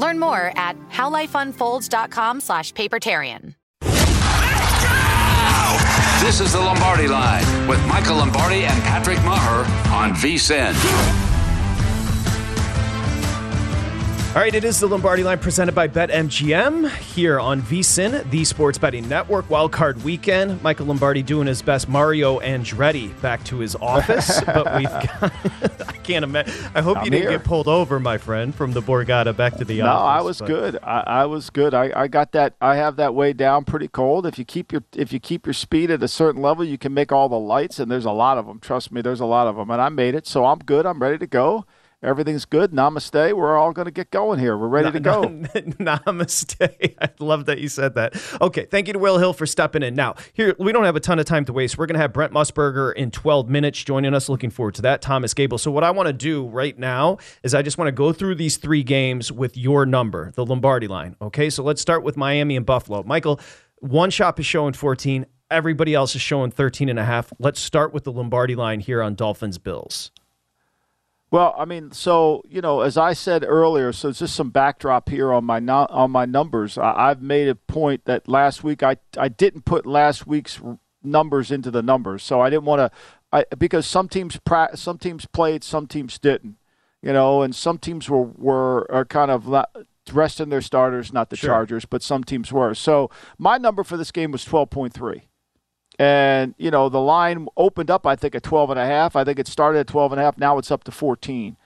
Learn more at howlifeunfolds.com slash papertarian. This is the Lombardi Line with Michael Lombardi and Patrick Maher on VSIN. All right, it is the Lombardi line presented by BetMGM here on VSIN, the Sports Betting Network. Wildcard weekend. Michael Lombardi doing his best. Mario Andretti back to his office, but we've got. I can't imagine. I hope I'm you didn't here. get pulled over, my friend, from the Borgata back to the No, office. No, I was but- good. I, I was good. I, I got that. I have that way down pretty cold. If you keep your if you keep your speed at a certain level, you can make all the lights, and there's a lot of them. Trust me, there's a lot of them, and I made it. So I'm good. I'm ready to go. Everything's good. Namaste. We're all going to get going here. We're ready to go. Namaste. I love that you said that. Okay, thank you to Will Hill for stepping in. Now, here we don't have a ton of time to waste. We're going to have Brent Musburger in 12 minutes joining us. Looking forward to that. Thomas Gable. So what I want to do right now is I just want to go through these three games with your number, the Lombardi line. Okay, so let's start with Miami and Buffalo. Michael, one shop is showing 14. Everybody else is showing 13 and a half. Let's start with the Lombardi line here on Dolphins Bills. Well, I mean, so you know, as I said earlier, so just some backdrop here on my no, on my numbers. I, I've made a point that last week I I didn't put last week's numbers into the numbers, so I didn't want to, I because some teams pra- some teams played, some teams didn't, you know, and some teams were were are kind of la- resting their starters, not the Sure. Chargers, but some teams were. So my number for this game was twelve point three. And, you know, the line opened up, I think, at 12 and a half. I think it started at 12 and a half. Now it's up to 14.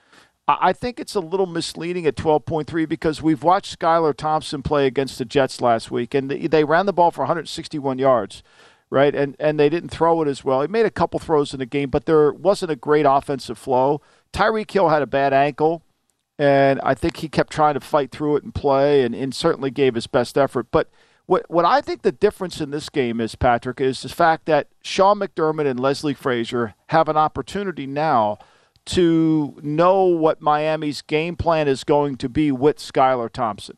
I think it's a little misleading at 12.3 because we've watched Skylar Thompson play against the Jets last week, and they ran the ball for 161 yards, right? And and they didn't throw it as well. He made a couple throws in the game, but there wasn't a great offensive flow. Tyreek Hill had a bad ankle, and I think he kept trying to fight through it and play, and, and certainly gave his best effort. But what what I think the difference in this game is, Patrick, is the fact that Sean McDermott and Leslie Frazier have an opportunity now to know what Miami's game plan is going to be with Skylar Thompson.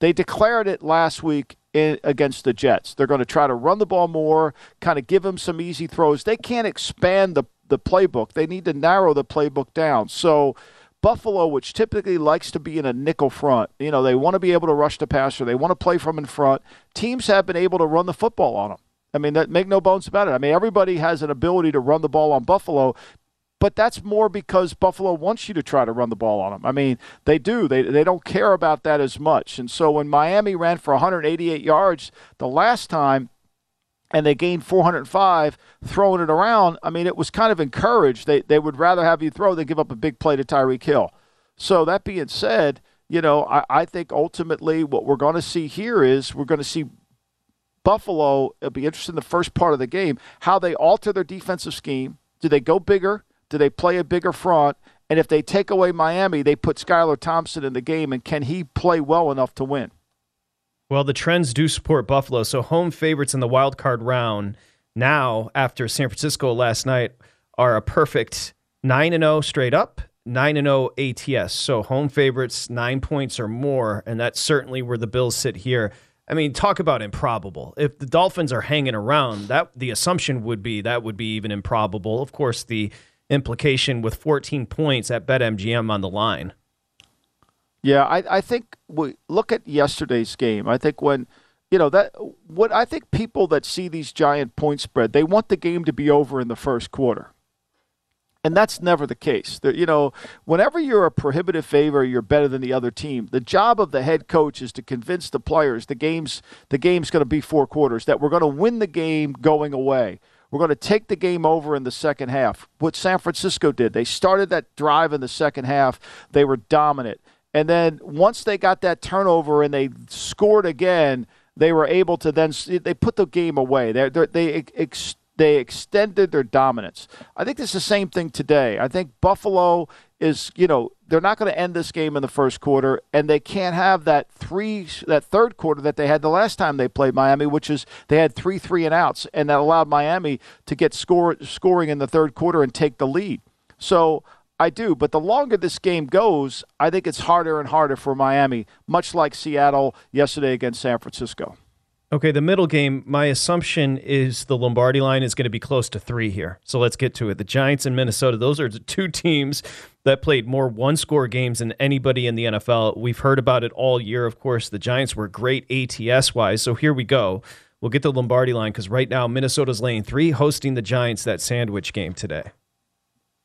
They declared it last week in, against the Jets. They're going to try to run the ball more, kind of give him some easy throws. They can't expand the the playbook. They need to narrow the playbook down. So Buffalo, which typically likes to be in a nickel front, you know, they want to be able to rush the passer. They want to play from in front. Teams have been able to run the football on them. I mean, that make no bones about it. I mean, everybody has an ability to run the ball on Buffalo, but that's more because Buffalo wants you to try to run the ball on them. I mean, they do. They they don't care about that as much. And so when Miami ran for 188 yards the last time, and they gained 405 throwing it around, I mean, it was kind of encouraged. They they would rather have you throw than give up a big play to Tyreek Hill. So that being said, you know, I, I think ultimately what we're going to see here is we're going to see Buffalo, it'll be interesting the first part of the game, how they alter their defensive scheme. Do they go bigger? Do they play a bigger front? And if they take away Miami, they put Skylar Thompson in the game, and can he play well enough to win? Well, the trends do support Buffalo. So home favorites in the wild card round now, after San Francisco last night, are a perfect 9 and 0 straight up, 9 and 0 ATS. So home favorites, nine points or more. And that's certainly where the Bills sit here. I mean, talk about improbable. If the Dolphins are hanging around, that the assumption would be that would be even improbable. Of course, the implication with 14 points at BetMGM on the line. Yeah, I, I think we look at yesterday's game. I think when you know that what I think people that see these giant point spread, they want the game to be over in the first quarter. And that's never the case. You know, whenever you're a prohibitive favor, you're better than the other team. The job of the head coach is to convince the players the game's the game's going to be four quarters, that we're going to win the game going away. We're going to take the game over in the second half. What San Francisco did, they started that drive in the second half. They were dominant. And then once they got that turnover and they scored again, they were able to then they put the game away. They they ex, they extended their dominance. I think it's the same thing today. I think Buffalo is you know they're not going to end this game in the first quarter, and they can't have that three that third quarter that they had the last time they played Miami, which is they had three three and outs, and that allowed Miami to get score scoring in the third quarter and take the lead. So I do, but the longer this game goes, I think it's harder and harder for Miami, much like Seattle yesterday against San Francisco. Okay, the middle game, my assumption is the Lombardi line is going to be close to three here. So let's get to it. The Giants and Minnesota, those are the two teams that played more one score games than anybody in the NFL. We've heard about it all year. Of course, the Giants were great ATS wise. So here we go. We'll get the Lombardi line because right now Minnesota's laying three, hosting the Giants that sandwich game today.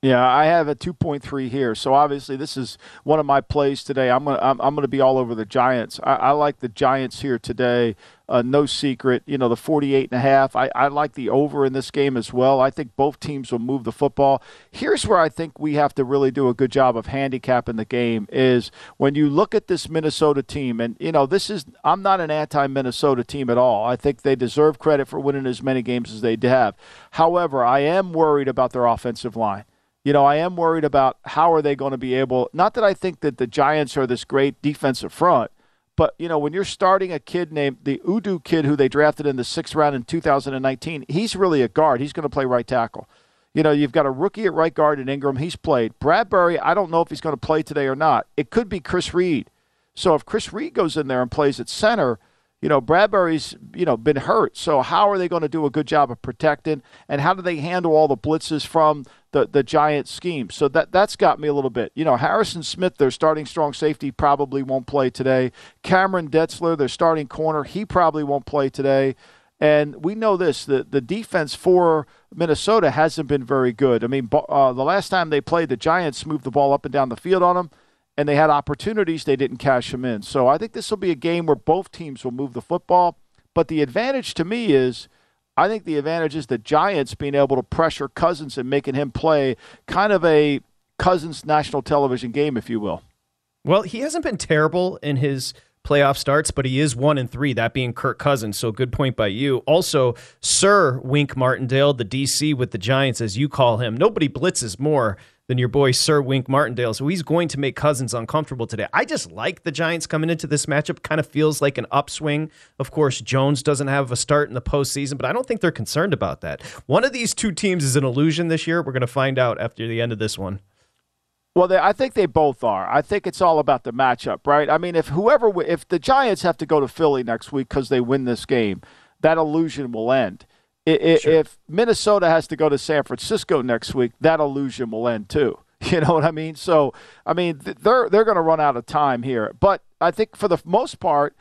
Yeah, I have a 2.3 here. So obviously, this is one of my plays today. I'm gonna I'm, I'm gonna be all over the Giants. I, I like the Giants here today. Uh, no secret, you know the 48 and a half. I, I like the over in this game as well. I think both teams will move the football. Here's where I think we have to really do a good job of handicapping the game is when you look at this Minnesota team, and you know this is I'm not an anti-Minnesota team at all. I think they deserve credit for winning as many games as they have. However, I am worried about their offensive line you know, I am worried about how are they going to be able. Not that I think that the Giants are this great defensive front, but you know, when you're starting a kid named the Udoh kid who they drafted in the sixth round in 2019, he's really a guard. He's going to play right tackle. You know, you've got a rookie at right guard in Ingram. He's played. Bradbury, I don't know if he's going to play today or not. It could be Chris Reed. So if Chris Reed goes in there and plays at center, you know, Bradbury's, you know, been hurt. So how are they going to do a good job of protecting and how do they handle all the blitzes from the the Giant scheme? So that that's got me a little bit. You know, Harrison Smith, their starting strong safety, probably won't play today. Cameron Dantzler, their starting corner, he probably won't play today. And we know this: the the defense for Minnesota hasn't been very good. I mean, uh, the last time they played, the Giants moved the ball up and down the field on them and they had opportunities, they didn't cash them in. So I think this will be a game where both teams will move the football. But the advantage to me is I think the advantage is the Giants being able to pressure Cousins and making him play kind of a Cousins national television game, if you will. Well, he hasn't been terrible in his playoff starts, but he is one and three, that being Kirk Cousins. So good point by you. Also, Sir Wink Martindale, the DC with the Giants, as you call him. Nobody blitzes more than your boy Sir Wink Martindale. So he's going to make Cousins uncomfortable today. I just like the Giants coming into this matchup. Kind of feels like an upswing. Of course, Jones doesn't have a start in the postseason, but I don't think they're concerned about that. One of these two teams is an illusion this year. We're going to find out after the end of this one. Well, they, I think they both are. I think it's all about the matchup, right? I mean, if whoever, if the Giants have to go to Philly next week because they win this game, that illusion will end. If, sure. if Minnesota has to go to San Francisco next week, that illusion will end too. You know what I mean? So, I mean, they're they're going to run out of time here. But I think for the most part,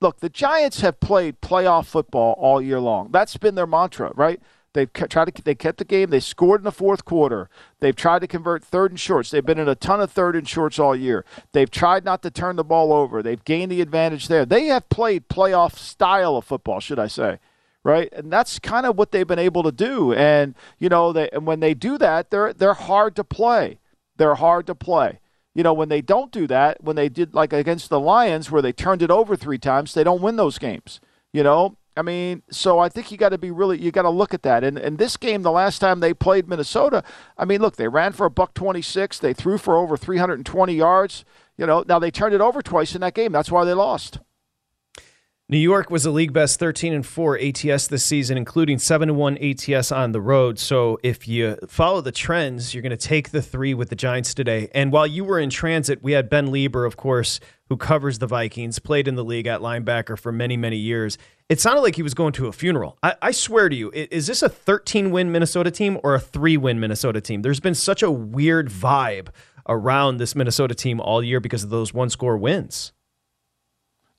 look, the Giants have played playoff football all year long. That's been their mantra, right? They've tried to they kept the game. They scored in the fourth quarter. They've tried to convert third and shorts. They've been in a ton of third and shorts all year. They've tried not to turn the ball over. They've gained the advantage there. They have played playoff style of football, should I say? Right? And that's kind of what they've been able to do. And you know, they, and when they do that, they're they're hard to play. They're hard to play. You know, when they don't do that, when they did like against the Lions, where they turned it over three times, they don't win those games. You know, I mean, so I think you got to be really you got to look at that. And and this game, the last time they played Minnesota, I mean, look, they ran for a buck 26, they threw for over 320 yards. You know, now they turned it over twice in that game. That's why they lost. New York was a league best 13 and 4 ATS this season, including 7 and 1 ATS on the road. So if you follow the trends, you're going to take the three with the Giants today. And while you were in transit, we had Ben Leber, of course, who covers the Vikings, played in the league at linebacker for many, many years. It sounded like he was going to a funeral. I, I swear to you, is this a 13 win Minnesota team or a three win Minnesota team? There's been such a weird vibe around this Minnesota team all year because of those one score wins.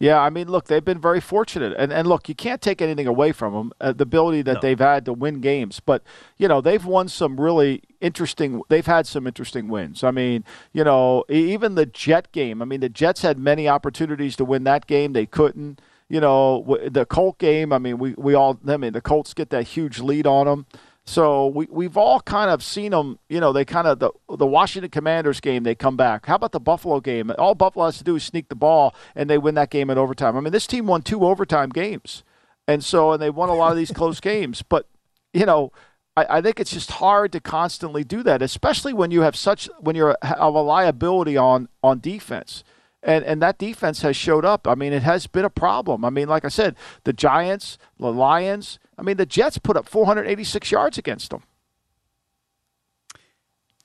Yeah, I mean, look, they've been very fortunate, and and look, you can't take anything away from them, uh, the ability that no. they've had to win games. But you know, they've won some really interesting. They've had some interesting wins. I mean, you know, even the Jet game. I mean, the Jets had many opportunities to win that game, they couldn't. You know, the Colt game. I mean, we we all. I mean, the Colts get that huge lead on them. So we we've all kind of seen them. You know, they kind of the the Washington Commanders game. They come back. How about the Buffalo game? All Buffalo has to do is sneak the ball, and they win that game in overtime. I mean, this team won two overtime games, and so and they won a lot of these close games. But you know. I, I think it's just hard to constantly do that, especially when you have such when you're have a liability on on defense and and that defense has showed up. I mean, it has been a problem. I mean, like I said, the Giants, the Lions. I mean, the Jets put up 486 yards against them.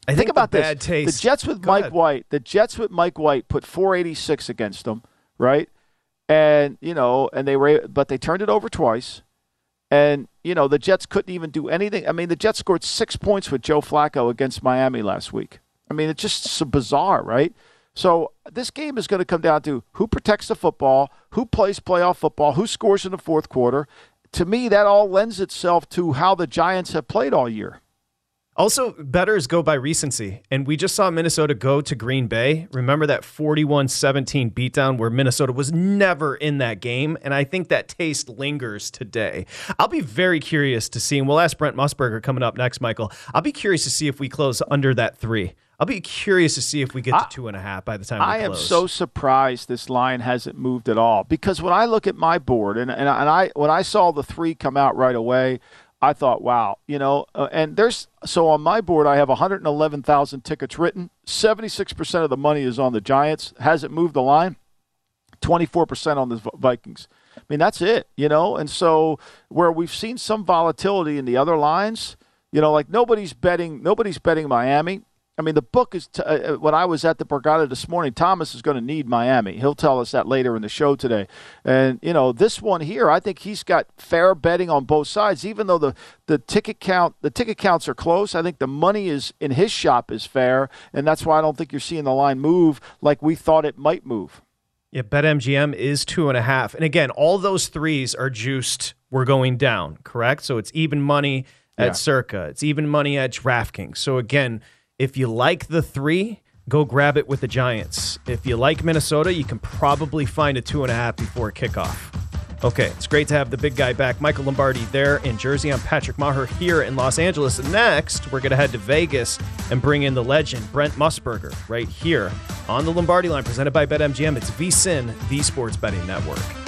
I think, think about this. Taste. The Jets with Go Mike ahead. White. The Jets with Mike White put 486 against them, right? And you know, and they were, but they turned it over twice. And you know, the Jets couldn't even do anything. I mean, the Jets scored six points with Joe Flacco against Miami last week. I mean, it's just so bizarre, right? So this game is going to come down to who protects the football, who plays playoff football, who scores in the fourth quarter. To me, that all lends itself to how the Giants have played all year. Also, betters go by recency. And we just saw Minnesota go to Green Bay. Remember that 41 17 beatdown where Minnesota was never in that game? And I think that taste lingers today. I'll be very curious to see, and we'll ask Brent Musburger coming up next, Michael. I'll be curious to see if we close under that three. I'll be curious to see if we get to I, two and a half by the time. I am so surprised this line hasn't moved at all because when I look at my board and and, and I when I saw the three come out right away, I thought, wow, you know. Uh, and there's so on my board I have 111,000 tickets written. 76 percent of the money is on the Giants. Hasn't moved the line. 24 percent on the Vikings. I mean that's it, you know. And so where we've seen some volatility in the other lines. You know, like nobody's betting nobody's betting Miami. I mean, the book is. T- uh, uh, when I was at the Borgata this morning, Thomas is going to need Miami. He'll tell us that later in the show today. And you know, this one here, I think he's got fair betting on both sides. Even though the the ticket count, the ticket counts are close, I think the money is in his shop is fair, and that's why I don't think you're seeing the line move like we thought it might move. Yeah, BetMGM is two and a half, and again, all those threes are juiced. We're going down, correct? So it's even money at yeah. Circa. It's even money at DraftKings. So again if you like the three, go grab it with the Giants. If you like Minnesota, you can probably find a two and a half before kickoff. Okay, it's great to have the big guy back, Michael Lombardi, there in Jersey. I'm Patrick Maher here in Los Angeles. And next, we're going to head to Vegas and bring in the legend, Brent Musburger, right here on the Lombardi line, presented by BetMGM. It's VSIN, the Sports Betting Network.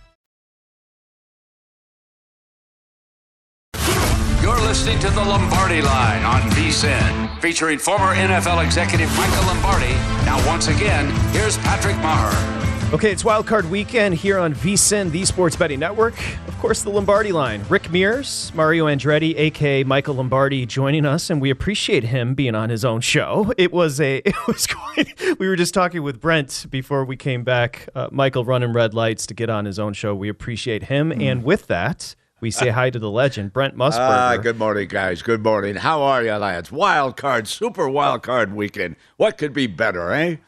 You're listening to the Lombardi Line on VSIN, featuring former NFL executive Michael Lombardi. Now, once again, here's Patrick Maher. Okay, it's Wild Card Weekend here on VSIN, the Sports Betting Network. Of course, the Lombardi line. Rick Mears, Mario Andretti, aka Michael Lombardi, joining us, and we appreciate him being on his own show. It was a, it was quite. We were just talking with Brent before we came back. Uh, Michael running red lights to get on his own show. We appreciate him, and with that, we say hi to the legend, Brent Musburger. Ah, good morning, guys. Good morning. How are you, lads? Wild card, super wild card weekend. What could be better, eh?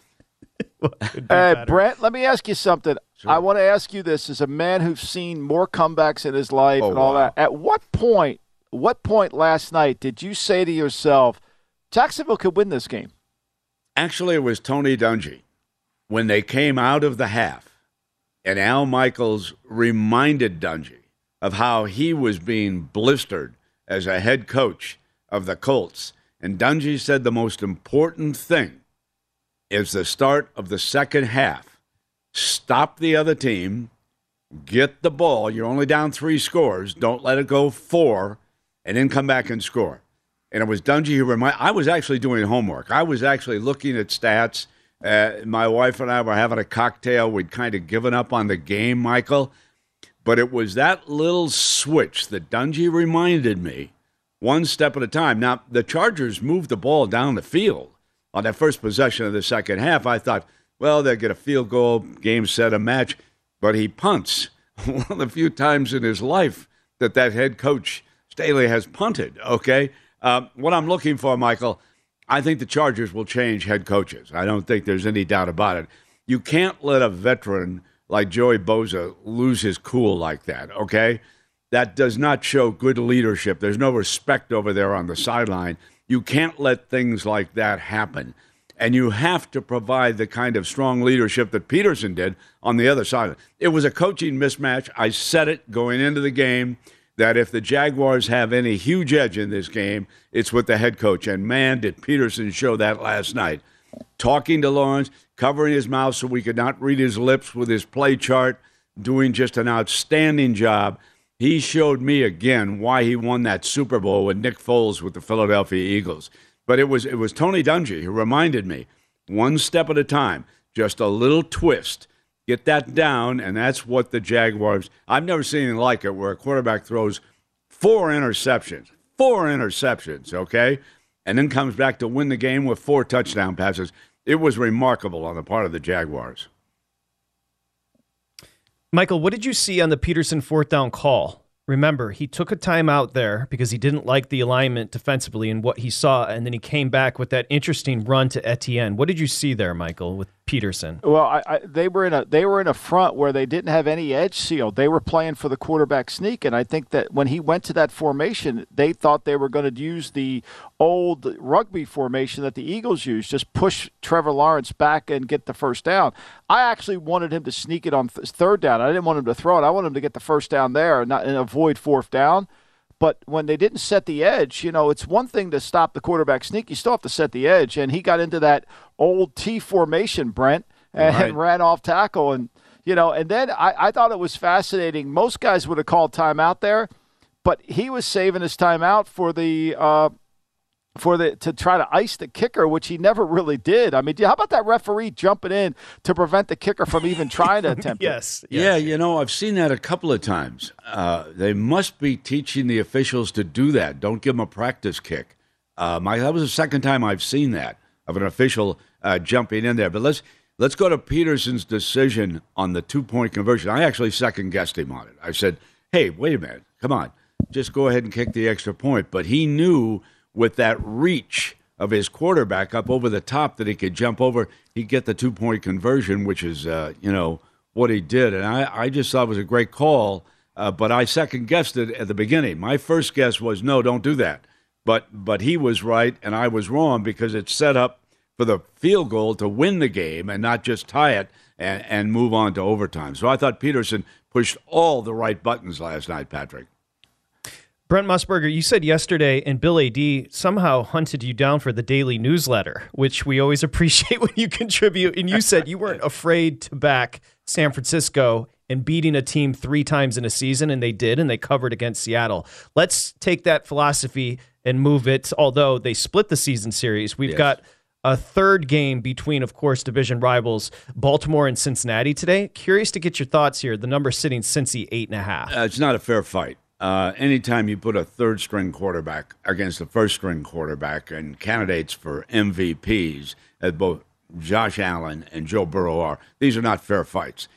Hey, Brent, let me ask you something. I want to ask you this as a man who's seen more comebacks in his life Oh, and all wow. that. At what point, what point last night did you say to yourself, Jacksonville could win this game? Actually, it was Tony Dungy when they came out of the half, and Al Michaels reminded Dungy of how he was being blistered as a head coach of the Colts. And Dungy said the most important thing is the start of the second half. Stop the other team, get the ball. You're only down three scores. Don't let it go four, and then come back and score. And it was Dungy who reminded. I was actually doing homework. I was actually looking at stats. Uh, my wife and I were having a cocktail. We'd kind of given up on the game, Michael. But it was that little switch that Dungy reminded me one step at a time. Now, the Chargers moved the ball down the field on that first possession of the second half. I thought, well, they'll get a field goal, game set, a match. But he punts one of the few times in his life that that head coach, Staley, has punted, okay? Uh, what I'm looking for, Michael, I think the Chargers will change head coaches. I don't think there's any doubt about it. You can't let a veteran like Joey Bosa lose his cool like that, okay? That does not show good leadership. There's no respect over there on the sideline. You can't let things like that happen. And you have to provide the kind of strong leadership that Pederson did on the other side. It was a coaching mismatch. I said it going into the game that if the Jaguars have any huge edge in this game, it's with the head coach. And man, did Pederson show that last night. Talking to Lawrence, covering his mouth so we could not read his lips with his play chart, doing just an outstanding job. He showed me again why he won that Super Bowl with Nick Foles with the Philadelphia Eagles. But it was it was Tony Dungy who reminded me, one step at a time, just a little twist. Get that down, and that's what the Jaguars. I've never seen anything like it, where a quarterback throws four interceptions, four interceptions, okay, and then comes back to win the game with four touchdown passes. It was remarkable on the part of the Jaguars. Michael, what did you see on the Pederson fourth down call? Remember, he took a timeout there because he didn't like the alignment defensively and what he saw, and then he came back with that interesting run to Etienne. What did you see there, Michael, with Pederson. Well, I, I, they were in a they were in a front where they didn't have any edge seal. They were playing for the quarterback sneak, and I think that when he went to that formation, they thought they were going to use the old rugby formation that the Eagles used, just push Trevor Lawrence back and get the first down. I actually wanted him to sneak it on th- third down. I didn't want him to throw it. I wanted him to get the first down there and, not, and avoid fourth down. But when they didn't set the edge, you know, it's one thing to stop the quarterback sneak. You still have to set the edge. And he got into that old T formation, Brent, and, Right. ran off tackle. And, you know, and then I, I thought it was fascinating. Most guys would have called timeout there, but he was saving his timeout for the. Uh, for the to try to ice the kicker, which he never really did. I mean, how about that referee jumping in to prevent the kicker from even trying to attempt it? yes. Yeah, you know, I've seen that a couple of times. Uh, they must be teaching the officials to do that. Don't give them a practice kick. Um, I, that was the second time I've seen that of an official uh, jumping in there. But let's let's go to Pederson's decision on the two point conversion. I actually second guessed him on it. I said, "Hey, wait a minute, come on, just go ahead and kick the extra point." But he knew with that reach of his quarterback up over the top that he could jump over, he'd get the two point conversion, which is, uh, you know, what he did. And I, I just thought it was a great call, uh, but I second guessed it at the beginning. My first guess was, no, don't do that. But, but he was right and I was wrong because it's set up for the field goal to win the game and not just tie it and, and move on to overtime. So I thought Pederson pushed all the right buttons last night, Patrick. Brent Musburger, you said yesterday, and Bill Adee somehow hunted you down for the daily newsletter, which we always appreciate when you contribute. And you said you weren't afraid to back San Francisco and beating a team three times in a season, and they did, and they covered against Seattle. Let's take that philosophy and move it. Although they split the season series, we've Yes. got a third game between, of course, division rivals Baltimore and Cincinnati today. Curious to get your thoughts here. The number sitting Cincy eight and a half. Uh, it's not a fair fight. Uh, anytime you put a third string quarterback against a first string quarterback and candidates for MVPs, as both Josh Allen and Joe Burrow are, these are not fair fights.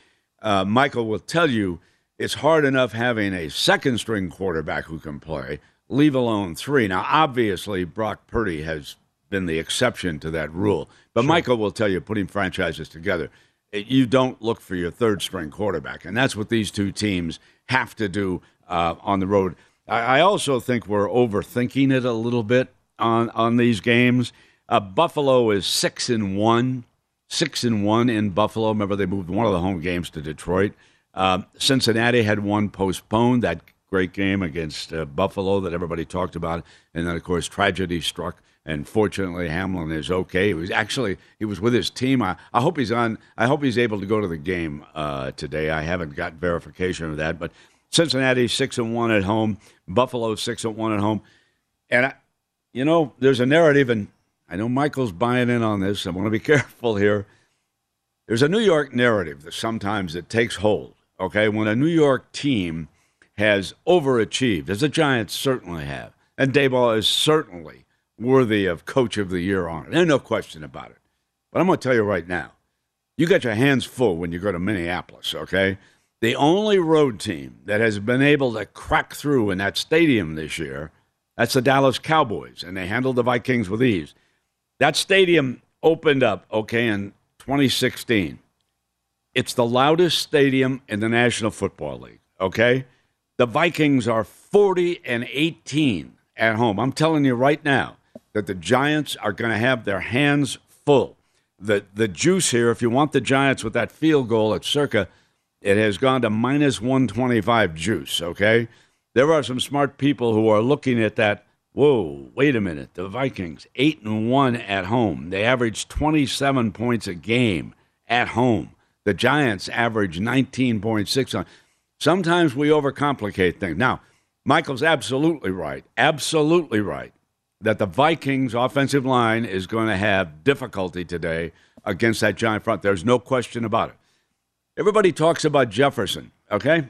Uh, Michael will tell you it's hard enough having a second string quarterback who can play, leave alone three. Now, obviously, Brock Purdy has been the exception to that rule, but Michael will tell you putting franchises together, you don't look for your third string quarterback. And that's what these two teams have to do uh, on the road. I, I also think we're overthinking it a little bit on, on these games. Uh, Buffalo is six and one, six and one in Buffalo. Remember, they moved one of the home games to Detroit. Um, Cincinnati had one postponed, that great game against uh, Buffalo that everybody talked about. And then, of course, tragedy struck. And fortunately, Hamlin is okay. He was actually he was with his team. I, I hope he's on. I hope he's able to go to the game uh, today. I haven't got verification of that, but Cincinnati six and one at home, Buffalo six and one at home, and I, you know there's a narrative, and I know Michael's buying in on this. I want to be careful here. There's a New York narrative that sometimes it takes hold. Okay, when a New York team has overachieved, as the Giants certainly have, and Daboll is certainly worthy of Coach of the Year honor. There's no question about it. But I'm going to tell you right now, you got your hands full when you go to Minneapolis. Okay, the only road team that has been able to crack through in that stadium this year, that's the Dallas Cowboys, and they handled the Vikings with ease. That stadium opened up, okay, in 2016. It's the loudest stadium in the National Football League, okay? The Vikings are 40 and 18 at home. I'm telling you right now that the Giants are going to have their hands full. The the juice here, if you want the Giants with that field goal at Circa, it has gone to minus 125 juice, okay? There are some smart people who are looking at that. Whoa, wait a minute. The Vikings, 8 and 1 at home. They average 27 points a game at home. The Giants average 19.6 on. Sometimes we overcomplicate things. Now, Michael's absolutely right. Absolutely right that the Vikings offensive line is going to have difficulty today against that giant front. There's no question about it. Everybody talks about Jefferson, okay?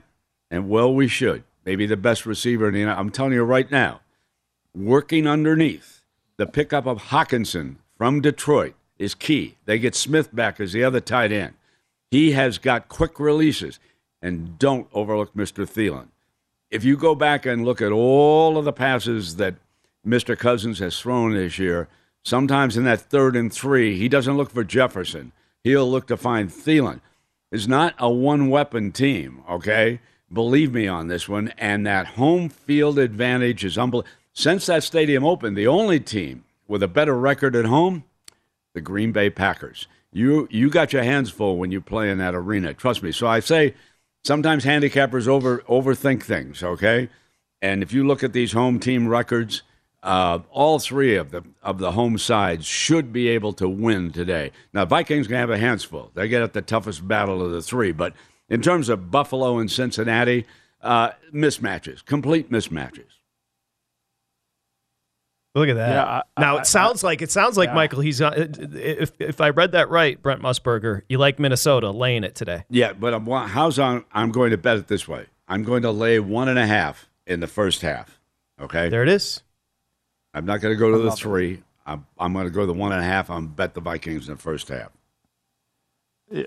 And well, we should. Maybe the best receiver in the United. I'm telling you right now, working underneath, the pickup of Hockenson from Detroit is key. They get Smith back as the other tight end. He has got quick releases. And don't overlook Mr. Thielen. If you go back and look at all of the passes that Mr. Cousins has thrown this year, sometimes in that third and three, he doesn't look for Jefferson. he'll look to find Thielen. It's not a one weapon team, okay? Believe me on this one. And that home field advantage is unbelievable. Since that stadium opened, the only team with a better record at home, the Green Bay Packers. You you got your hands full when you play in that arena. Trust me. So I say sometimes handicappers over overthink things, okay? And if you look at these home team records, uh, all three of the of the home sides should be able to win today. Now, Vikings gonna have a hands full. They get at the toughest battle of the three. But in terms of Buffalo and Cincinnati, uh, mismatches, complete mismatches. Look at that. Yeah, I- now I- it sounds like it sounds like yeah. Michael. He's uh, if if I read that right, Brent Musburger, you like Minnesota laying it today. Yeah, but I'm, how's on? I'm going to bet it this way. I'm going to lay one and a half in the first half. Okay, There it is. I'm not going to go to the love it. three. I'm, I'm going to go to the one and a half. I'm bet the Vikings in the first half.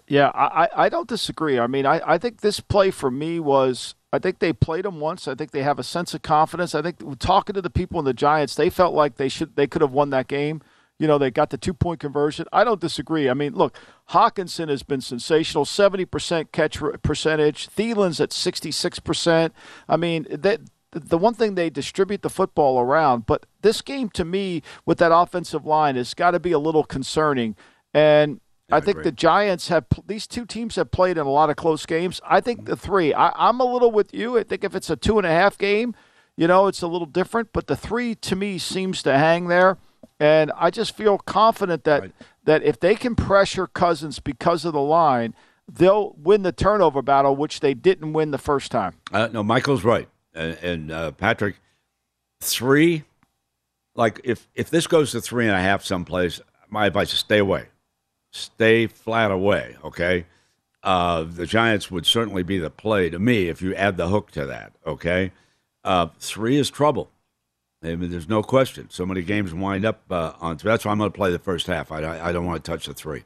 Yeah, I, I I don't disagree. I mean, I, I think this play for me was I think they played them once. I think they have a sense of confidence. I think talking to the people in the Giants, they felt like they should they could have won that game. You know, they got the two point conversion. I don't disagree. I mean, look, Hockenson has been sensational, seventy percent catch percentage. Thielen's at sixty six percent. I mean, that the one thing they distribute the football around, but this game to me with that offensive line has got to be a little concerning. And I think the Giants have these two teams have played in a lot of close games. I think the three. I, I'm a little with you. I think if it's a two and a half game, you know, it's a little different. But the three to me seems to hang there, and I just feel confident that Right. that if they can pressure Cousins because of the line, they'll win the turnover battle, which they didn't win the first time. Uh, no, Michael's right, and, and uh, Patrick, three. Like if if this goes to three and a half someplace, my advice is stay away, stay flat away. Okay, uh, the Giants would certainly be the play to me if you add the hook to that. Okay, uh, three is trouble. I mean, there's no question. So many games wind up uh, on. That's why I'm going to play the first half. I, I, I don't want to touch the three.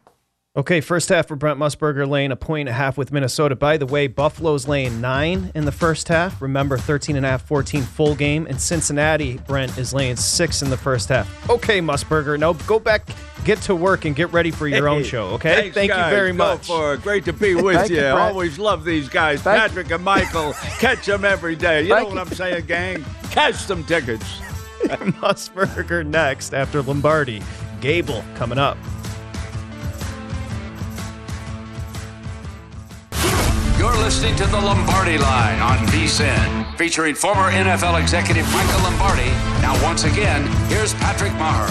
Okay, first half for Brent Musburger laying a point and a half with Minnesota. By the way, Buffalo's laying nine in the first half. Remember, 13 and a half, 14 full game. And Cincinnati, Brent, is laying six in the first half. Okay, Musburger, no, go back, get to work, and get ready for your own show, okay? thanks, Thank guys. you very Go much. for it. Great to be with you. you, Always love these guys, Thank Patrick and Michael. Catch them every day. You Thank know what. I'm saying, gang? Catch some tickets. Musburger next after Lombardi. Gable coming up. You're listening to the Lombardi Line on VSIN, featuring former NFL executive Michael Lombardi. Now, once again, here's Patrick Maher.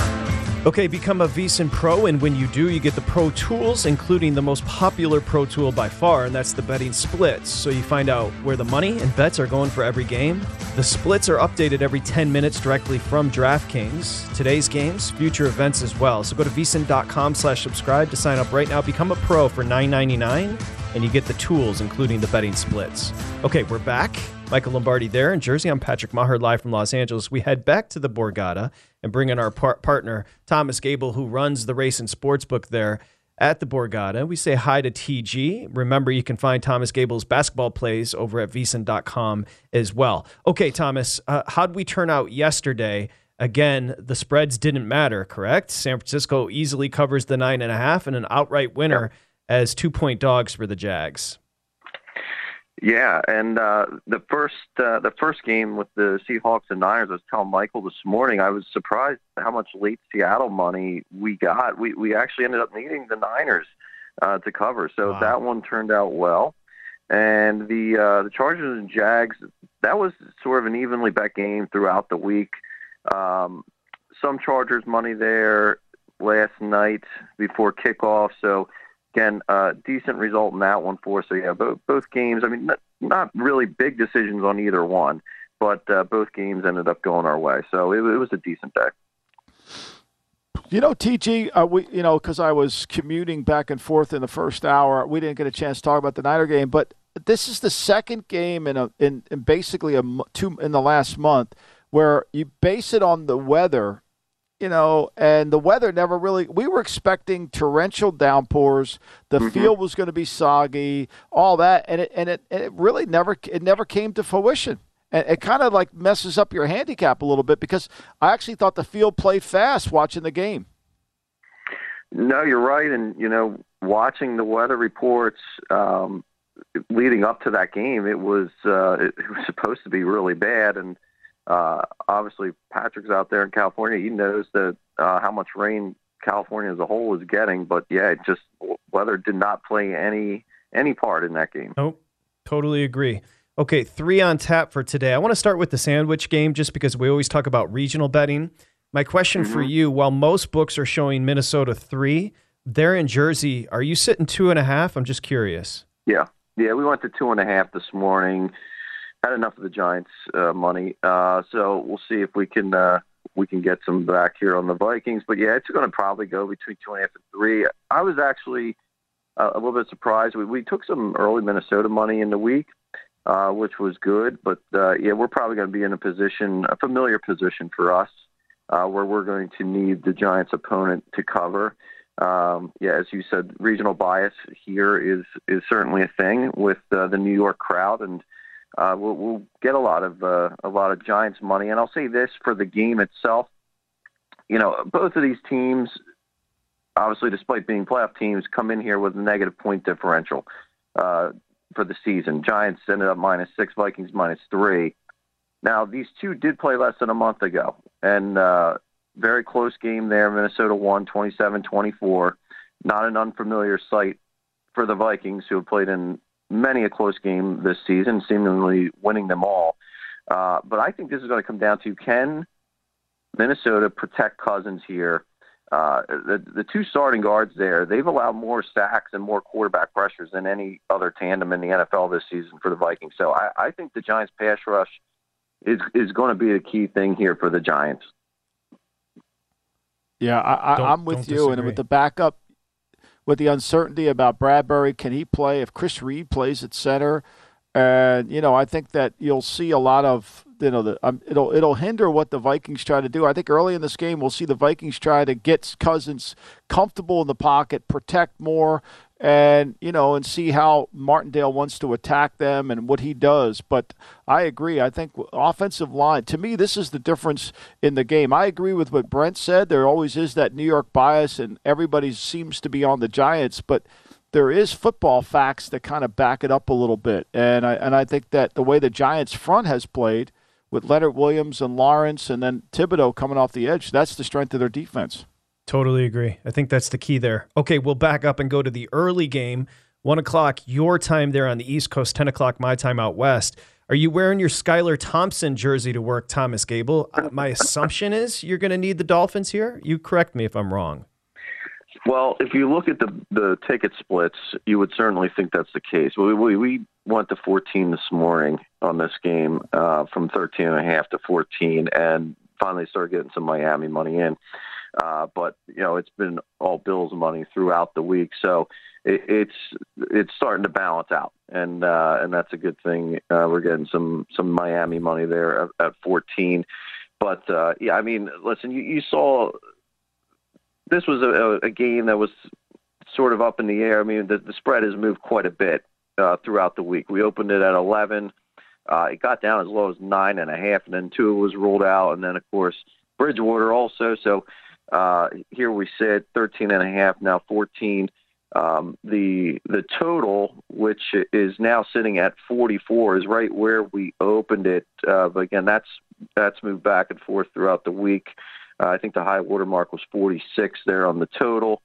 Okay, become a VSiN Pro, and when you do, you get the Pro Tools, including the most popular Pro Tool by far, and that's the betting splits. So you find out where the money and bets are going for every game. The splits are updated every 10 minutes directly from DraftKings. Today's games, future events as well. So go to VSiN.com slash subscribe to sign up right now. Become a pro for $9.99, and you get the tools, including the betting splits. Okay, we're back. Michael Lombardi there in Jersey. I'm Patrick Maher, live from Los Angeles. We head back to the Borgata and bring in our par- partner, Thomas Gable, who runs the race and sports book there at the Borgata. We say hi to TG. Remember, you can find Thomas Gable's basketball plays over at vsin.com as well. Okay, Thomas, uh, how'd we turn out yesterday? Again, the spreads didn't matter, correct? San Francisco easily covers the nine and a half and an outright winner as two point dogs for the Jags. Yeah, and uh, the first uh, the first game with the Seahawks and Niners, I was telling Michael this morning, I was surprised how much late Seattle money we got. We we actually ended up needing the Niners uh, to cover, so Wow. that one turned out well. And the uh, the Chargers and Jags, that was sort of an evenly bet game throughout the week. Um, some Chargers money there last night before kickoff, so again, uh, decent result in that one for us. So yeah, both both games. I mean, not, not really big decisions on either one, but uh, both games ended up going our way. So it, it was a decent day. You know, TG, uh, we you know because I was commuting back and forth in the first hour, we didn't get a chance to talk about the Niner game. But this is the second game in a in, in basically a two in the last month where you base it on the weather, you know, and the weather never really. We were expecting torrential downpours. The field was going to be soggy, all that, and it and it and it really never it never came to fruition. And it kind of like messes up your handicap a little bit because I actually thought the field played fast watching the game. No, you're right. And, you know, watching the weather reports um, leading up to that game, it was uh, it, it was supposed to be really bad. And uh, obviously, Patrick's out there in California. He knows that uh, how much rain California as a whole is getting. But yeah, it just weather did not play any any part in that game. Nope, totally agree. Okay, three on tap for today. I want to start with the sandwich game just because we always talk about regional betting. My question Mm-hmm. for you while most books are showing Minnesota three, they're in Jersey. Are you sitting two and a half? I'm just curious. Yeah, yeah, we went to two and a half this morning. Had enough of the Giants' uh, money, uh, so we'll see if we can uh, we can get some back here on the Vikings. But yeah, it's going to probably go between two and a half and three. I was actually uh, a little bit surprised. We, we took some early Minnesota money in the week, uh, which was good. But uh, yeah, we're probably going to be in a position, a familiar position for us, uh, where we're going to need the Giants' opponent to cover. Um, yeah, as you said, regional bias here is is certainly a thing with uh, the New York crowd, and uh, we'll, we'll get a lot of uh, a lot of Giants money. And I'll say this for the game itself, you know, both of these teams, obviously, despite being playoff teams, come in here with a negative point differential uh, for the season. Giants ended up minus six, Vikings minus three. Now, these two did play less than a month ago, and uh, very close game there. Minnesota won 27 24. Not an unfamiliar sight for the Vikings, who have played in many a close game this season, seemingly winning them all. Uh, but I think this is going to come down to can Minnesota protect Cousins here? Uh, the, the two starting guards there, they've allowed more sacks and more quarterback pressures than any other tandem in the NFL this season for the Vikings. So I, I think the Giants' pass rush is is going to be a key thing here for the Giants. Yeah, I, I, I'm with you, disagree. and with the backup, with the uncertainty about Bradbury, can he play? If Chris Reed plays at center, and you know, I think that you'll see a lot of you know, the, um, it'll it'll hinder what the Vikings try to do. I think early in this game we'll see the Vikings try to get Cousins comfortable in the pocket, protect more, and you know, and see how Martindale wants to attack them and what he does. But I agree. I think offensive line. To me, this is the difference in the game. I agree with what Brent said. There always is that New York bias, and everybody seems to be on the Giants, but there is football facts that kind of back it up a little bit. And I and I think that the way the Giants front has played with Leonard Williams and Lawrence and then Thibodeaux coming off the edge, that's the strength of their defense. Totally agree. I think that's the key there. Okay, we'll back up and go to the early game. One o'clock your time there on the East Coast, 10 o'clock my time out west. Are you wearing your Skylar Thompson jersey to work, Thomas Gable? Uh, my assumption is you're going to need the Dolphins here. You correct me if I'm wrong. Well, if you look at the the ticket splits, you would certainly think that's the case. We we, we went to 14 this morning on this game, uh, from 13 and a half to 14, and finally started getting some Miami money in. Uh, but you know, it's been all Bills money throughout the week, so it, it's it's starting to balance out, and uh, and that's a good thing. Uh, we're getting some some Miami money there at, at 14. But uh, yeah, I mean, listen, you, you saw this was a, a game that was sort of up in the air. I mean, the, the spread has moved quite a bit uh, throughout the week. We opened it at 11. Uh, it got down as low as nine and a half, and then Tua was ruled out, and then of course Bridgewater also. So uh, here we sit, 13 and a half, now 14. Um, the the total, which is now sitting at 44, is right where we opened it. Uh, but again, that's that's moved back and forth throughout the week. Uh, I think the high water mark was 46 there on the total.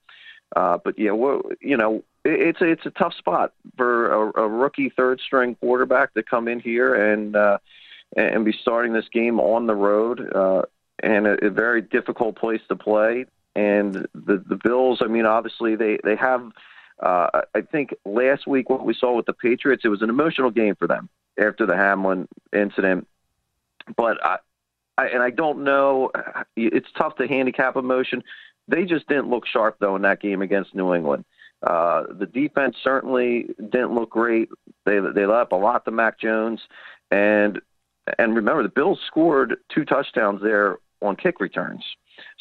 Uh, but yeah, well, you know, it, it's a, it's a tough spot for a, a rookie third string quarterback to come in here and uh, and be starting this game on the road, uh, and a, a very difficult place to play. And the the Bills, I mean, obviously they they have. Uh, I think last week what we saw with the Patriots, it was an emotional game for them after the Hamlin incident. But I, I and I don't know. It's tough to handicap emotion. They just didn't look sharp though in that game against New England. Uh, the defense certainly didn't look great. They they let up a lot to Mac Jones, and and remember the Bills scored two touchdowns there on kick returns.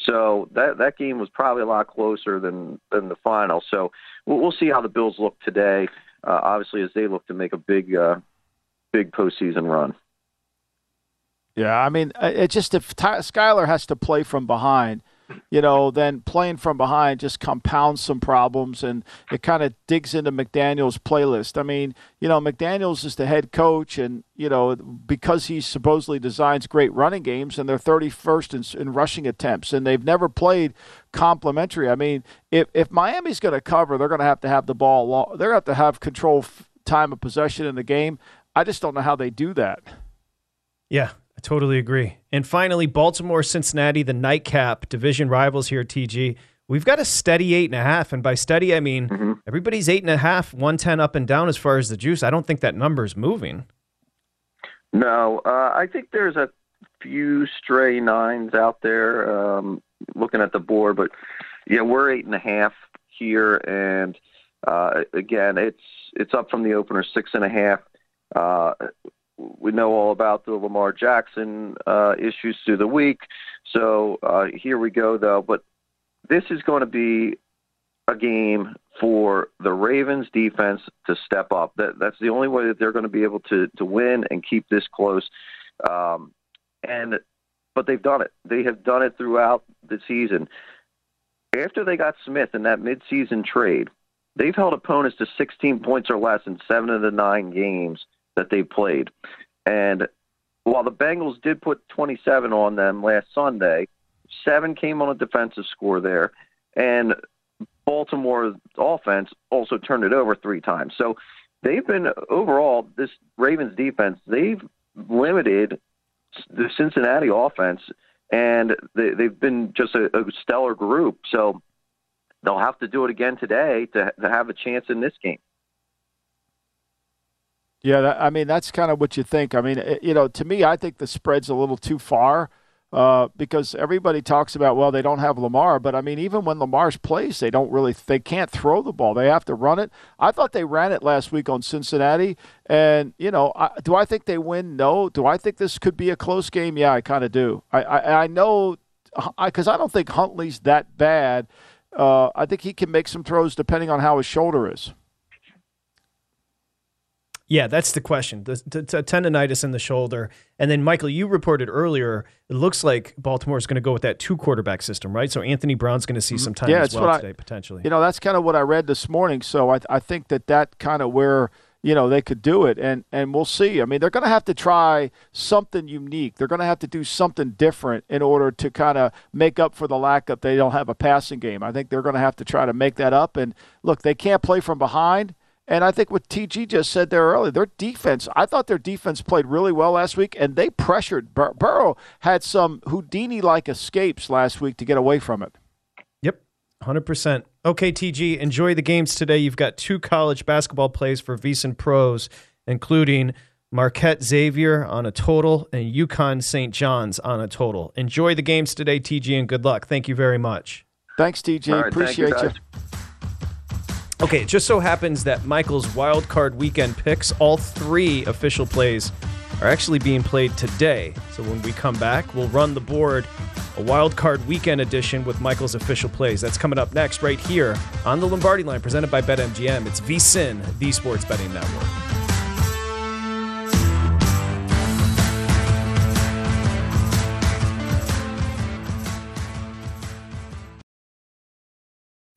So that that game was probably a lot closer than than the final. So we'll, we'll see how the Bills look today. Uh, obviously, as they look to make a big uh, big postseason run. Yeah, I mean, uh, it just if Ty- Skylar has to play from behind, you know, then playing from behind just compounds some problems and it kind of digs into McDaniel's playlist. I mean, you know, McDaniel's is the head coach, and, you know, because he supposedly designs great running games and they're 31st in, in rushing attempts and they've never played complementary. I mean, if, if Miami's going to cover, they're going to have to have the ball, they're going to have to have control time of possession in the game. I just don't know how they do that. Yeah, I totally agree. And finally, Baltimore, Cincinnati, the nightcap division rivals here, TG. We've got a steady eight and a half. And by steady, I mean Mm-hmm. everybody's eight and a half, 110 up and down as far as the juice. I don't think that number is moving. No, uh, I think there's a few stray nines out there um, looking at the board, but yeah, we're eight and a half here, and uh, again, it's it's up from the opener six and a half. Uh, we know all about the Lamar Jackson uh, issues through the week, so uh, here we go though. But this is going to be a game for the Ravens defense to step up. That that's the only way that they're going to be able to to win and keep this close. Um, and but they've done it. They have done it throughout the season. After they got Smith in that midseason trade, they've held opponents to 16 points or less in seven of the nine games that they played. And while the Bengals did put 27 on them last Sunday, seven came on a defensive score there, and Baltimore's offense also turned it over three times. So they've been overall this Ravens defense. They've limited the Cincinnati offense, and they, they've been just a, a stellar group. So they'll have to do it again today to, to have a chance in this game. Yeah, that, I mean that's kind of what you think. I mean, it, you know, to me, I think the spread's a little too far uh, because everybody talks about well, they don't have Lamar, but I mean, even when Lamar's plays, they don't really they can't throw the ball. They have to run it. I thought they ran it last week on Cincinnati, and you know, I, do I think they win? No. Do I think this could be a close game? Yeah, I kind of do. I, I I know because I, I don't think Huntley's that bad. Uh, I think he can make some throws depending on how his shoulder is. Yeah, that's the question. The, the, the tendonitis in the shoulder. And then, Michael, you reported earlier, it looks like Baltimore is going to go with that two quarterback system, right? So Anthony Brown's going to see mm-hmm. some time yeah, as well what I- today, potentially. You know, that's kind of what I read this morning. So I, I think that that kind of where you know they could do it, and and we'll see. I mean, they're going to have to try something unique. They're going to have to do something different in order to kind of make up for the lack of they don't have a passing game. I think they're going to have to try to make that up. And look, they can't play from behind. And I think what TG just said there earlier, their defense, I thought their defense played really well last week, and they pressured. Bur- Burrow had some Houdini like escapes last week to get away from it. Yep, 100%. Okay, TG, enjoy the games today. You've got two college basketball plays for VSiN Pros, including Marquette Xavier on a total and UConn St. John's on a total. Enjoy the games today, TG, and good luck. Thank you very much. Thanks, TG. All right, thank you, Appreciate you. Okay, it just so happens that Michael's wild card weekend picks, all three official plays, are actually being played today. So when we come back, we'll run the board a wild card weekend edition with Michael's official plays. That's coming up next, right here on the Lombardi line, presented by BetMGM. It's VSIN, the Sports Betting Network.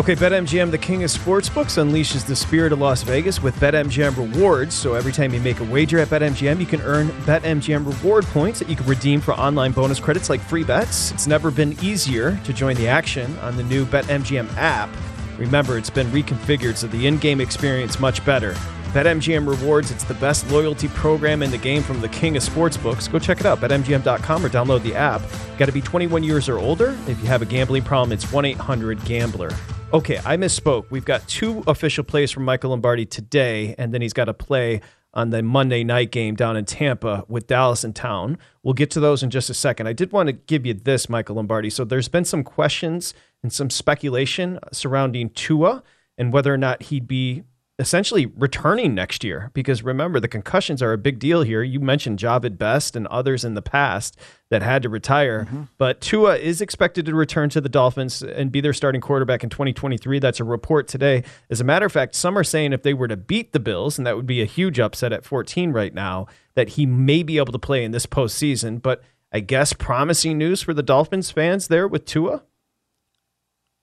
Okay, BetMGM, the king of sportsbooks, unleashes the spirit of Las Vegas with BetMGM rewards. So every time you make a wager at BetMGM, you can earn BetMGM reward points that you can redeem for online bonus credits like free bets. It's never been easier to join the action on the new BetMGM app. Remember, it's been reconfigured so the in-game experience much better. BetMGM Rewards, it's the best loyalty program in the game from the king of sportsbooks. Go check it out, betmgm.com or download the app. Got to be 21 years or older. If you have a gambling problem, it's 1-800-GAMBLER. Okay, I misspoke. We've got two official plays from Michael Lombardi today, and then he's got a play on the Monday night game down in Tampa with Dallas in town. We'll get to those in just a second. I did want to give you this, Michael Lombardi. So there's been some questions and some speculation surrounding Tua and whether or not he'd be essentially returning next year because remember the concussions are a big deal here. You mentioned Jahvid Best and others in the past that had to retire, mm-hmm. but Tua is expected to return to the Dolphins and be their starting quarterback in 2023. That's a report today. As a matter of fact, some are saying if they were to beat the Bills, and that would be a huge upset at 14 right now, that he may be able to play in this postseason. But I guess promising news for the Dolphins fans there with Tua.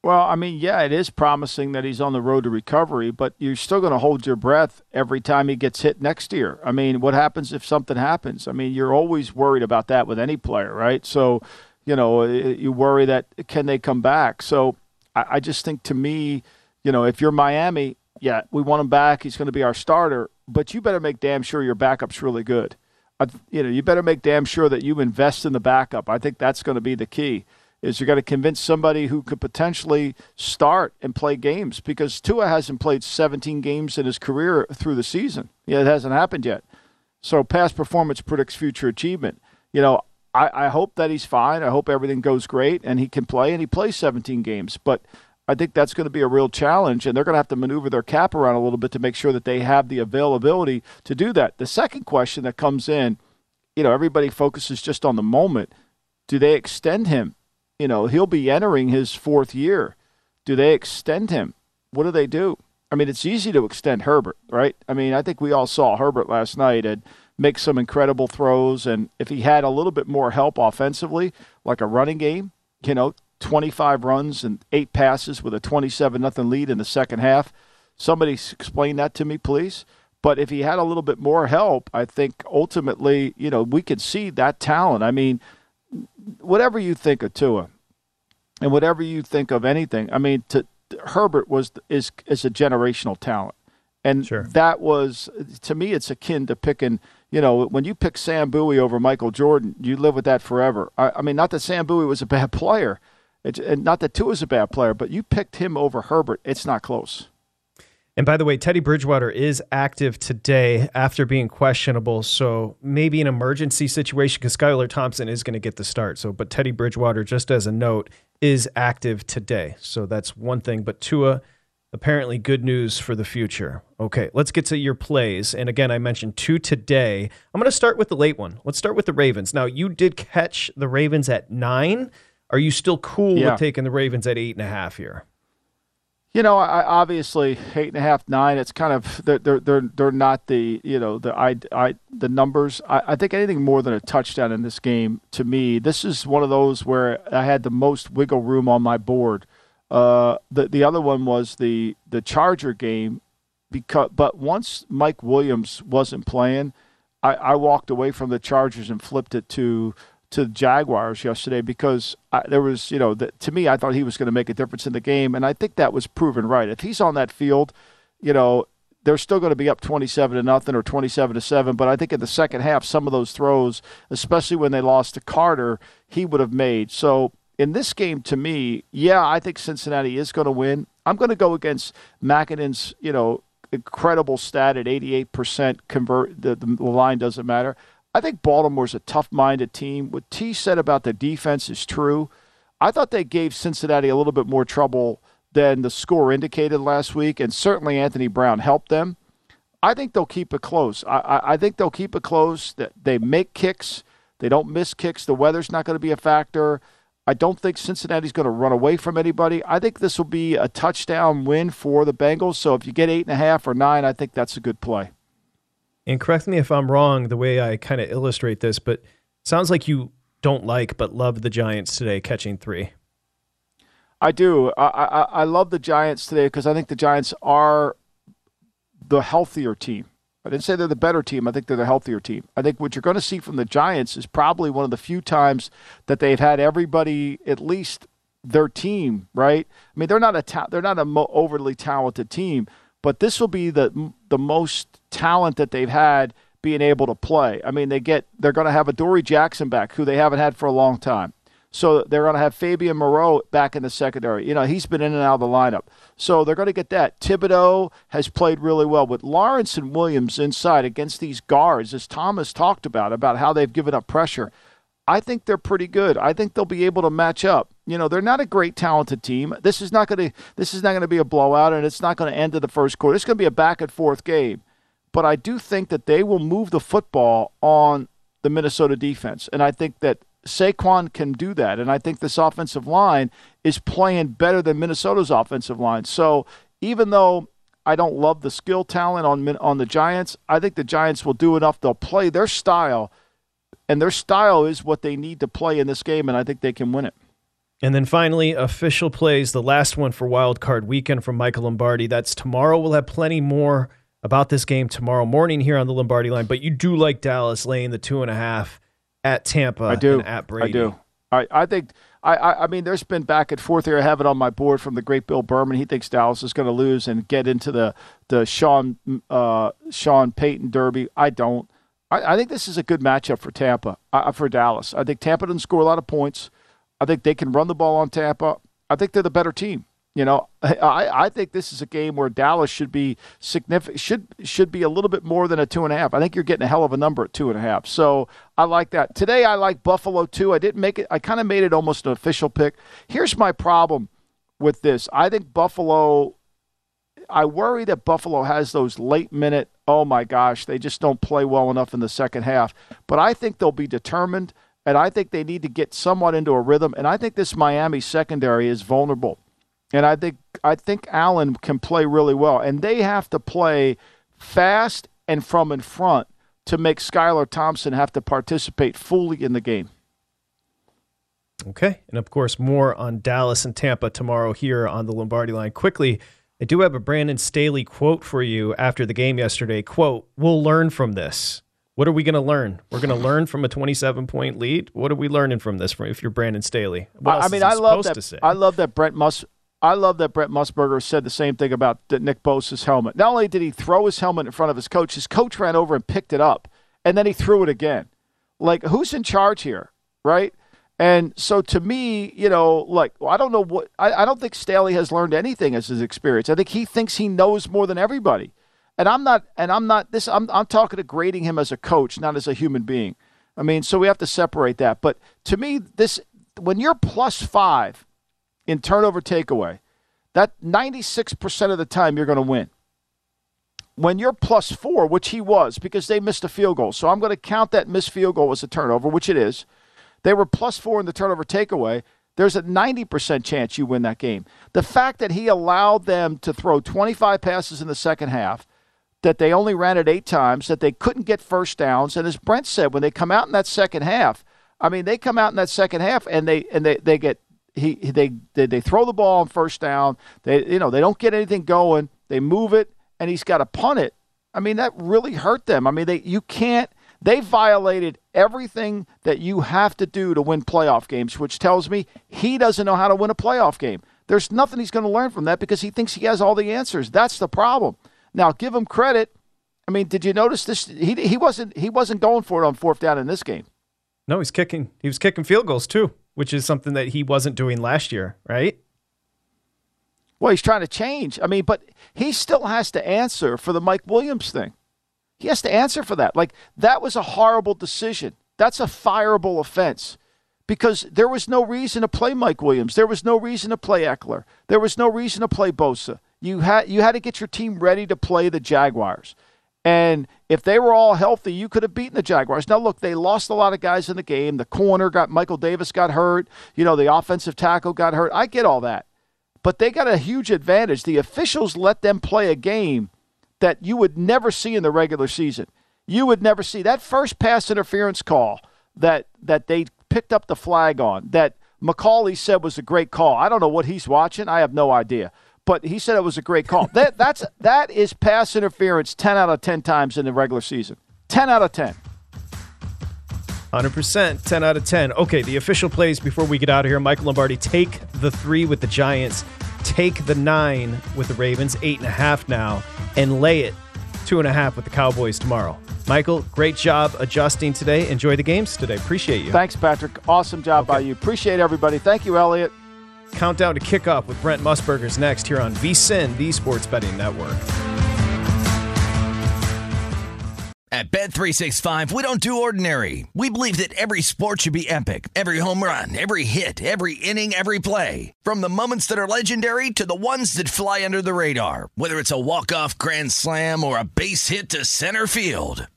Well, I mean, yeah, it is promising that he's on the road to recovery, but you're still going to hold your breath every time he gets hit next year. I mean, what happens if something happens? I mean, you're always worried about that with any player, right? So, you know, you worry that can they come back? So I, just think to me, you know, if you're Miami, yeah, we want him back. He's going to be our starter, but you better make damn sure your backup's really good. I, you know, you better make damn sure that you invest in the backup. I think that's going to be the key is you got to convince somebody who could potentially start and play games because Tua hasn't played 17 games in his career through the season. Yeah, it hasn't happened yet. So past performance predicts future achievement. You know, I, I hope that he's fine. I hope everything goes great and he can play and he plays 17 games. But I think that's going to be a real challenge, and they're going to have to maneuver their cap around a little bit to make sure that they have the availability to do that. The second question that comes in, you know, everybody focuses just on the moment. Do they extend him? You know, he'll be entering his fourth year. Do they extend him? What do they do? I mean, it's easy to extend Herbert, right? I mean, I think we all saw Herbert last night and make some incredible throws. And if he had a little bit more help offensively, like a running game, you know, 25 runs and eight passes with a 27 nothing lead in the second half. Somebody explain that to me, please. But if he had a little bit more help, I think ultimately, you know, we could see that talent. I mean, whatever you think of Tua, and whatever you think of anything, I mean, to, Herbert was is is a generational talent, and sure. that was to me, it's akin to picking. You know, when you pick Sam Bowie over Michael Jordan, you live with that forever. I, I mean, not that Sam Bowie was a bad player, it's, and not that Tua is a bad player, but you picked him over Herbert. It's not close. And by the way, Teddy Bridgewater is active today after being questionable. So maybe an emergency situation because Skylar Thompson is going to get the start. So, but Teddy Bridgewater, just as a note, is active today. So that's one thing. But Tua, apparently good news for the future. Okay, let's get to your plays. And again, I mentioned two today. I'm going to start with the late one. Let's start with the Ravens. Now, you did catch the Ravens at nine. Are you still cool Yeah. with taking the Ravens at eight and a half here? You know, I, obviously eight and a half, nine. It's kind of they're they're they're, not the you know the I, I the numbers. I, I think anything more than a touchdown in this game to me. This is one of those where I had the most wiggle room on my board. Uh, the the other one was the the Charger game, because but once Mike Williams wasn't playing, I, I walked away from the Chargers and flipped it to to the Jaguars yesterday because I, there was, you know, the, to me, I thought he was going to make a difference in the game, and I think that was proven right. If he's on that field, you know, they're still going to be up twenty-seven to nothing or twenty-seven to seven. But I think in the second half, some of those throws, especially when they lost to Carter, he would have made. So in this game, to me, yeah, I think Cincinnati is going to win. I'm going to go against McKinnon's, you know, incredible stat at 88% convert. The, the line doesn't matter. I think Baltimore's a tough-minded team. What T said about the defense is true. I thought they gave Cincinnati a little bit more trouble than the score indicated last week, and certainly Anthony Brown helped them. I think they'll keep it close. I, I, I think they'll keep it close. That they make kicks, they don't miss kicks. The weather's not going to be a factor. I don't think Cincinnati's going to run away from anybody. I think this will be a touchdown win for the Bengals. So if you get eight and a half or nine, I think that's a good play. And correct me if I'm wrong, the way I kind of illustrate this, but sounds like you don't like but love the Giants today catching three. I do. I I, I love the Giants today because I think the Giants are the healthier team. I didn't say they're the better team. I think they're the healthier team. I think what you're going to see from the Giants is probably one of the few times that they've had everybody at least their team right. I mean, they're not a ta- they're not a mo- overly talented team, but this will be the the most talent that they've had being able to play. I mean, they get they're going to have Adoree' Jackson back who they haven't had for a long time. So they're going to have Fabian Moreau back in the secondary. You know, he's been in and out of the lineup. So they're going to get that. Thibodeaux has played really well with Lawrence and Williams inside against these guards, as Thomas talked about, about how they've given up pressure. I think they're pretty good. I think they'll be able to match up. You know, they're not a great talented team. This is not going to this is not going to be a blowout and it's not going to end in the first quarter. It's going to be a back and forth game. But I do think that they will move the football on the Minnesota defense. And I think that Saquon can do that. And I think this offensive line is playing better than Minnesota's offensive line. So even though I don't love the skill talent on on the Giants, I think the Giants will do enough. They'll play their style, and their style is what they need to play in this game, and I think they can win it. And then finally, official plays, the last one for Wild Card Weekend from Michael Lombardi. That's tomorrow. We'll have plenty more about this game tomorrow morning here on the Lombardi line. But you do like Dallas laying the two and a half at Tampa I do. and at Brady. I do. I, I think I, I I mean there's been back and forth here. I have it on my board from the great Bill Berman. He thinks Dallas is going to lose and get into the the Sean uh, Sean Payton Derby. I don't. I, I think this is a good matchup for Tampa uh, for Dallas. I think Tampa doesn't score a lot of points. I think they can run the ball on Tampa. I think they're the better team. You know, I, I think this is a game where Dallas should be significant should should be a little bit more than a two and a half. I think you're getting a hell of a number at two and a half. So I like that. Today I like Buffalo too. I didn't make it. I kind of made it almost an official pick. Here's my problem with this. I think Buffalo. I worry that Buffalo has those late minute. Oh my gosh, they just don't play well enough in the second half. But I think they'll be determined, and I think they need to get somewhat into a rhythm. And I think this Miami secondary is vulnerable. And I think I think Allen can play really well. And they have to play fast and from in front to make Skylar Thompson have to participate fully in the game. Okay. And of course, more on Dallas and Tampa tomorrow here on the Lombardi line. Quickly, I do have a Brandon Staley quote for you after the game yesterday. Quote, we'll learn from this. What are we going to learn? We're going to learn from a 27 point lead. What are we learning from this? If you're Brandon Staley, I mean, I love that. I love that Brent Mus. I love that Brent Musburger said the same thing about Nick Bosa's helmet. Not only did he throw his helmet in front of his coach, his coach ran over and picked it up, and then he threw it again. Like, who's in charge here, right? And so, to me, you know, like I don't know what I, I don't think Staley has learned anything as his experience. I think he thinks he knows more than everybody. And I'm not. And I'm not. This. I'm. I'm talking to grading him as a coach, not as a human being. I mean, so we have to separate that. But to me, this when you're plus five in turnover takeaway, that 96% of the time you're going to win. When you're plus four, which he was, because they missed a field goal. So I'm going to count that missed field goal as a turnover, which it is. They were plus four in the turnover takeaway. there's a 90% chance you win that game. The fact that he allowed them to throw 25 passes in the second half, that they only ran it eight times, that they couldn't get first downs, and as Brent said, when they come out in that second half, I mean, they come out in that second half and they and they, they get he they, they throw the ball on first down. They you know they don't get anything going. They move it and he's got to punt it. I mean that really hurt them. I mean they you can't. They violated everything that you have to do to win playoff games, which tells me he doesn't know how to win a playoff game. There's nothing he's going to learn from that because he thinks he has all the answers. That's the problem. Now, give him credit. I mean, did you notice this? He, he wasn't he wasn't going for it on fourth down in this game. No, he's kicking. He was kicking field goals too, which is something that he wasn't doing last year, right? Well, he's trying to change. I mean, but he still has to answer for the Mike Williams thing. He has to answer for that. Like that was a horrible decision. That's a fireable offense because there was no reason to play Mike Williams. There was no reason to play Ekeler. There was no reason to play Bosa. You had you had to get your team ready to play the Jaguars. And if they were all healthy, you could have beaten the Jaguars. Now, look, they lost a lot of guys in the game. The corner got Michael Davis got hurt. You know, the offensive tackle got hurt. I get all that. But they got a huge advantage. The officials let them play a game that you would never see in the regular season. You would never see that first pass interference call that that they picked up the flag on that McAulay said was a great call. I don't know what he's watching. I have no idea but he said it was a great call. that that's that is pass interference 10 out of 10 times in the regular season. 10 out of 10. 100%, 10 out of 10. Okay, the official plays before we get out of here. Michael Lombardi, take the three with the Giants, take the nine with the Ravens, eight and a half now, and lay it two and a half with the Cowboys tomorrow. Michael, great job adjusting today. Enjoy the games today. Appreciate you. Thanks, Patrick. Awesome job okay. by you. Appreciate everybody. Thank you, Elliot. Countdown to kickoff with Brent Musburgers next here on VSIN, the Sports Betting Network. At Bet365, we don't do ordinary. We believe that every sport should be epic. Every home run, every hit, every inning, every play. From the moments that are legendary to the ones that fly under the radar. Whether it's a walk-off grand slam or a base hit to center field.